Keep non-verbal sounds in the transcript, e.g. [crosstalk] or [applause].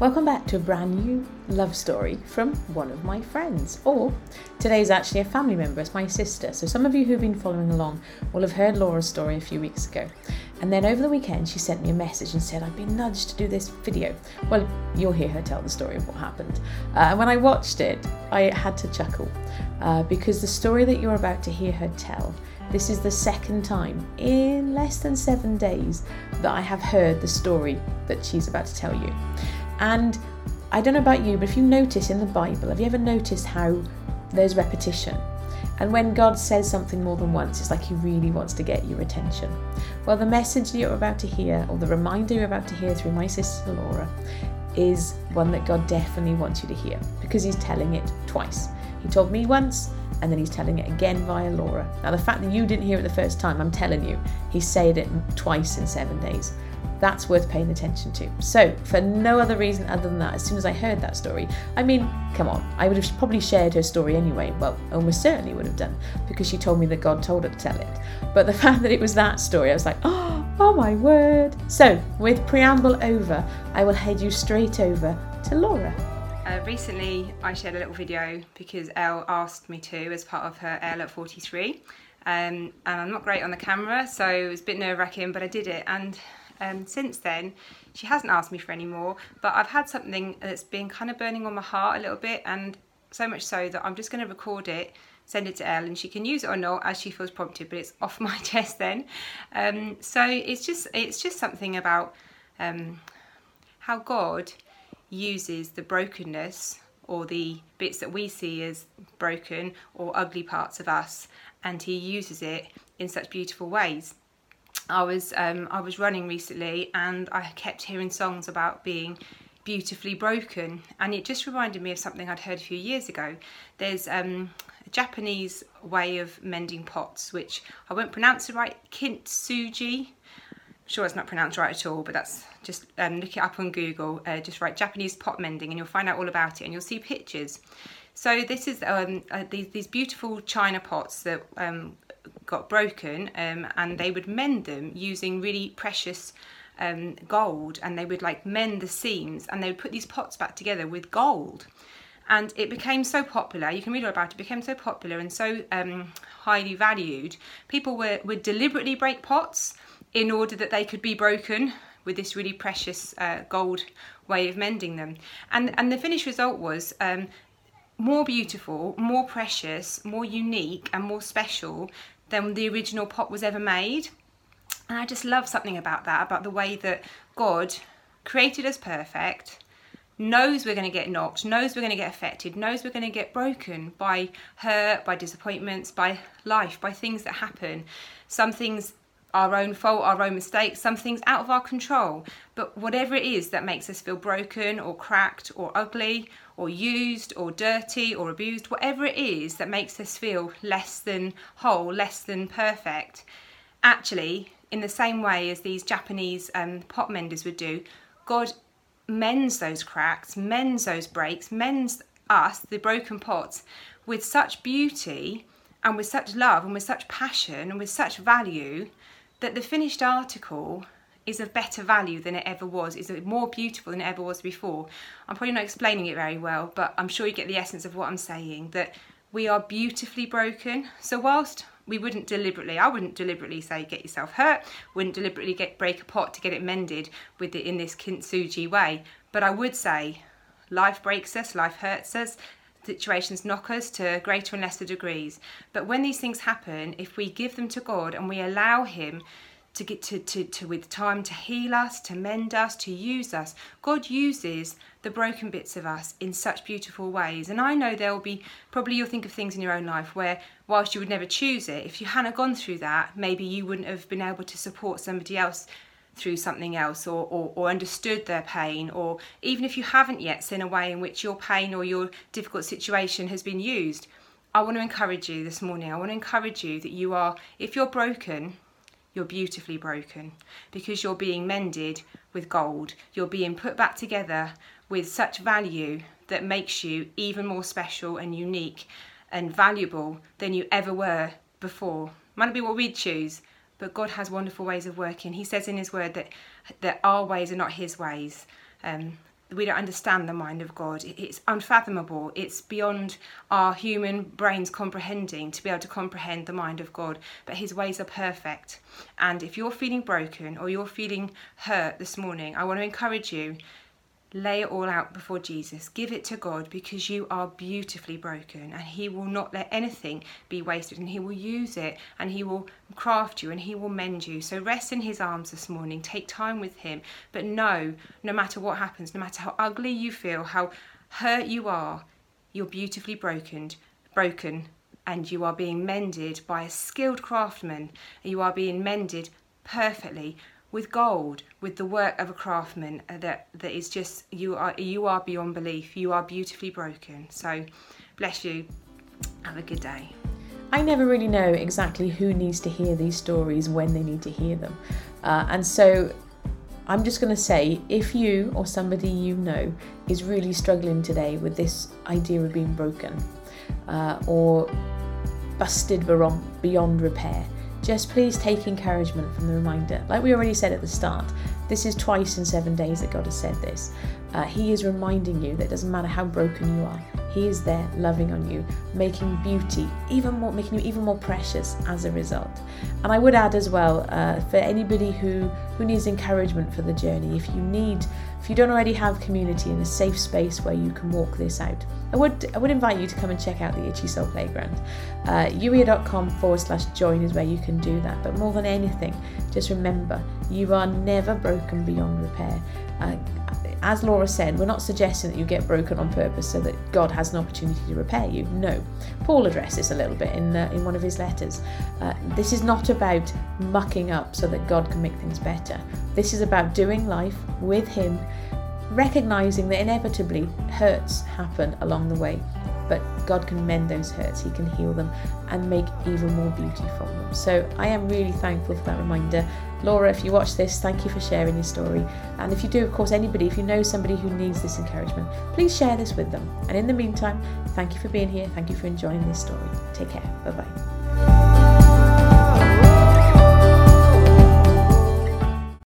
Welcome back to a brand new love story from one of my friends. Or today's actually a family member, it's my sister. So some of you who've been following along will have heard Laura's story a few weeks ago. And then over the weekend, she sent me a message and said, I've been nudged to do this video. Well, you'll hear her tell the story of what happened. Uh, and when I watched it, I had to chuckle uh, because the story that you're about to hear her tell this is the second time in less than seven days that I have heard the story that she's about to tell you. And I don't know about you, but if you notice in the Bible, have you ever noticed how there's repetition? And when God says something more than once, it's like He really wants to get your attention. Well, the message you're about to hear, or the reminder you're about to hear through my sister Laura, is one that God definitely wants you to hear because He's telling it twice. He told me once, and then He's telling it again via Laura. Now, the fact that you didn't hear it the first time, I'm telling you, He said it twice in seven days that's worth paying attention to. So, for no other reason other than that, as soon as I heard that story, I mean, come on, I would have probably shared her story anyway. Well, almost certainly would have done because she told me that God told her to tell it. But the [laughs] fact that it was that story, I was like, oh, [gasps] oh my word. So, with preamble over, I will head you straight over to Laura. Uh, recently, I shared a little video because Elle asked me to as part of her Elle at 43. Um, and I'm not great on the camera, so it was a bit nerve wracking, but I did it. And um, since then, she hasn't asked me for any more, but I've had something that's been kind of burning on my heart a little bit, and so much so that I'm just going to record it, send it to Elle, and she can use it or not as she feels prompted, but it's [laughs] off my chest then. Um, so it's just it's just something about um, how God uses the brokenness or the bits that we see as broken or ugly parts of us, and He uses it in such beautiful ways. I was um, I was running recently and I kept hearing songs about being beautifully broken and it just reminded me of something I'd heard a few years ago. There's um, a Japanese way of mending pots which I won't pronounce it right, kintsugi. I'm sure it's not pronounced right at all, but that's just um, look it up on Google. Uh, just write Japanese pot mending, and you'll find out all about it, and you'll see pictures. So this is um, uh, these, these beautiful china pots that um, got broken um, and they would mend them using really precious um, gold and they would like mend the seams and they would put these pots back together with gold. And it became so popular you can read all about it, it became so popular and so um, highly valued people were, would deliberately break pots in order that they could be broken with this really precious uh, gold way of mending them. And and the finished result was um, more beautiful more precious more unique and more special than the original pot was ever made. And I just love something about that, about the way that God created us perfect, knows we're going to get knocked, knows we're going to get affected, knows we're going to get broken by hurt, by disappointments, by life, by things that happen. Some things our own fault, our own mistakes, some things out of our control. But whatever it is that makes us feel broken or cracked or ugly or used or dirty or abused, whatever it is that makes us feel less than whole, less than perfect, actually, in the same way as these Japanese um, pot menders would do, God mends those cracks, mends those breaks, mends us, the broken pots, with such beauty and with such love and with such passion and with such value that the finished article is of better value than it ever was, is more beautiful than it ever was before. I'm probably not explaining it very well, but I'm sure you get the essence of what I'm saying that we are beautifully broken. So, whilst we wouldn't deliberately, I wouldn't deliberately say get yourself hurt, wouldn't deliberately get break a pot to get it mended with it in this kintsugi way, but I would say life breaks us, life hurts us, situations knock us to greater and lesser degrees. But when these things happen, if we give them to God and we allow Him to get to, to, to with time to heal us, to mend us, to use us, God uses the broken bits of us in such beautiful ways. And I know there will be probably you'll think of things in your own life where whilst you would never choose it, if you hadn't gone through that, maybe you wouldn't have been able to support somebody else through something else or, or, or, understood their pain, or even if you haven't yet seen a way in which your pain or your difficult situation has been used, I want to encourage you this morning. I want to encourage you that you are, if you're broken, you're beautifully broken because you're being mended with gold. You're being put back together with such value that makes you even more special and unique and valuable than you ever were before. Might not be what we'd choose, but God has wonderful ways of working. He says in His Word that that our ways are not His ways. Um, we don't understand the mind of God. It's unfathomable. It's beyond our human brains comprehending to be able to comprehend the mind of God. But His ways are perfect. And if you're feeling broken or you're feeling hurt this morning, I want to encourage you lay it all out before Jesus. Give it to God because you are beautifully broken and He will not let anything be wasted and He will use it and He will craft you and He will mend you. So rest in His arms this morning. Take time with Him. But know, no matter what happens, no matter how ugly you feel, how hurt you are, you're beautifully broken, broken, and you are being mended by a skilled craftsman. You are being mended perfectly with gold, with the work of a craftsman uh, that that is just you are you are beyond belief. You are beautifully broken. So bless you. Have a good day. I never really know exactly who needs to hear these stories when they need to hear them. Uh, and so I'm just going to say if you or somebody you know is really struggling today with this idea of being broken uh, or busted beyond repair, just please take encouragement from the reminder. Like we already said at the start, this is twice in seven days that God has said this. Uh, he is reminding you that it doesn't matter how broken you are, He is there loving on you, making beauty even more, making you even more precious as a result. And I would add as well, uh, for anybody who who needs encouragement for the journey, if you need, if you don't already have community in a safe space where you can walk this out, I would I would invite you to come and check out the Itchy Soul Playground. Uh, youier.com forward slash join is where you can do that. But more than anything, just remember you are never broken beyond repair. Uh, as Laura said, we're not suggesting that you get broken on purpose so that God has an opportunity to repair you. No. Paul addressed this a little bit in, in one of his letters. Uh, this is not about mucking up so that God can make things better. This is about doing life with Him, recognizing that inevitably hurts happen along the way, but God can mend those hurts, He can heal them and make even more beauty from them. So I am really thankful for that reminder. Laura, if you watch this, thank you for sharing your story. And if you do, of course, anybody, if you know somebody who needs this encouragement, please share this with them. And in the meantime, thank you for being here. Thank you for enjoying this story. Take care. Bye bye.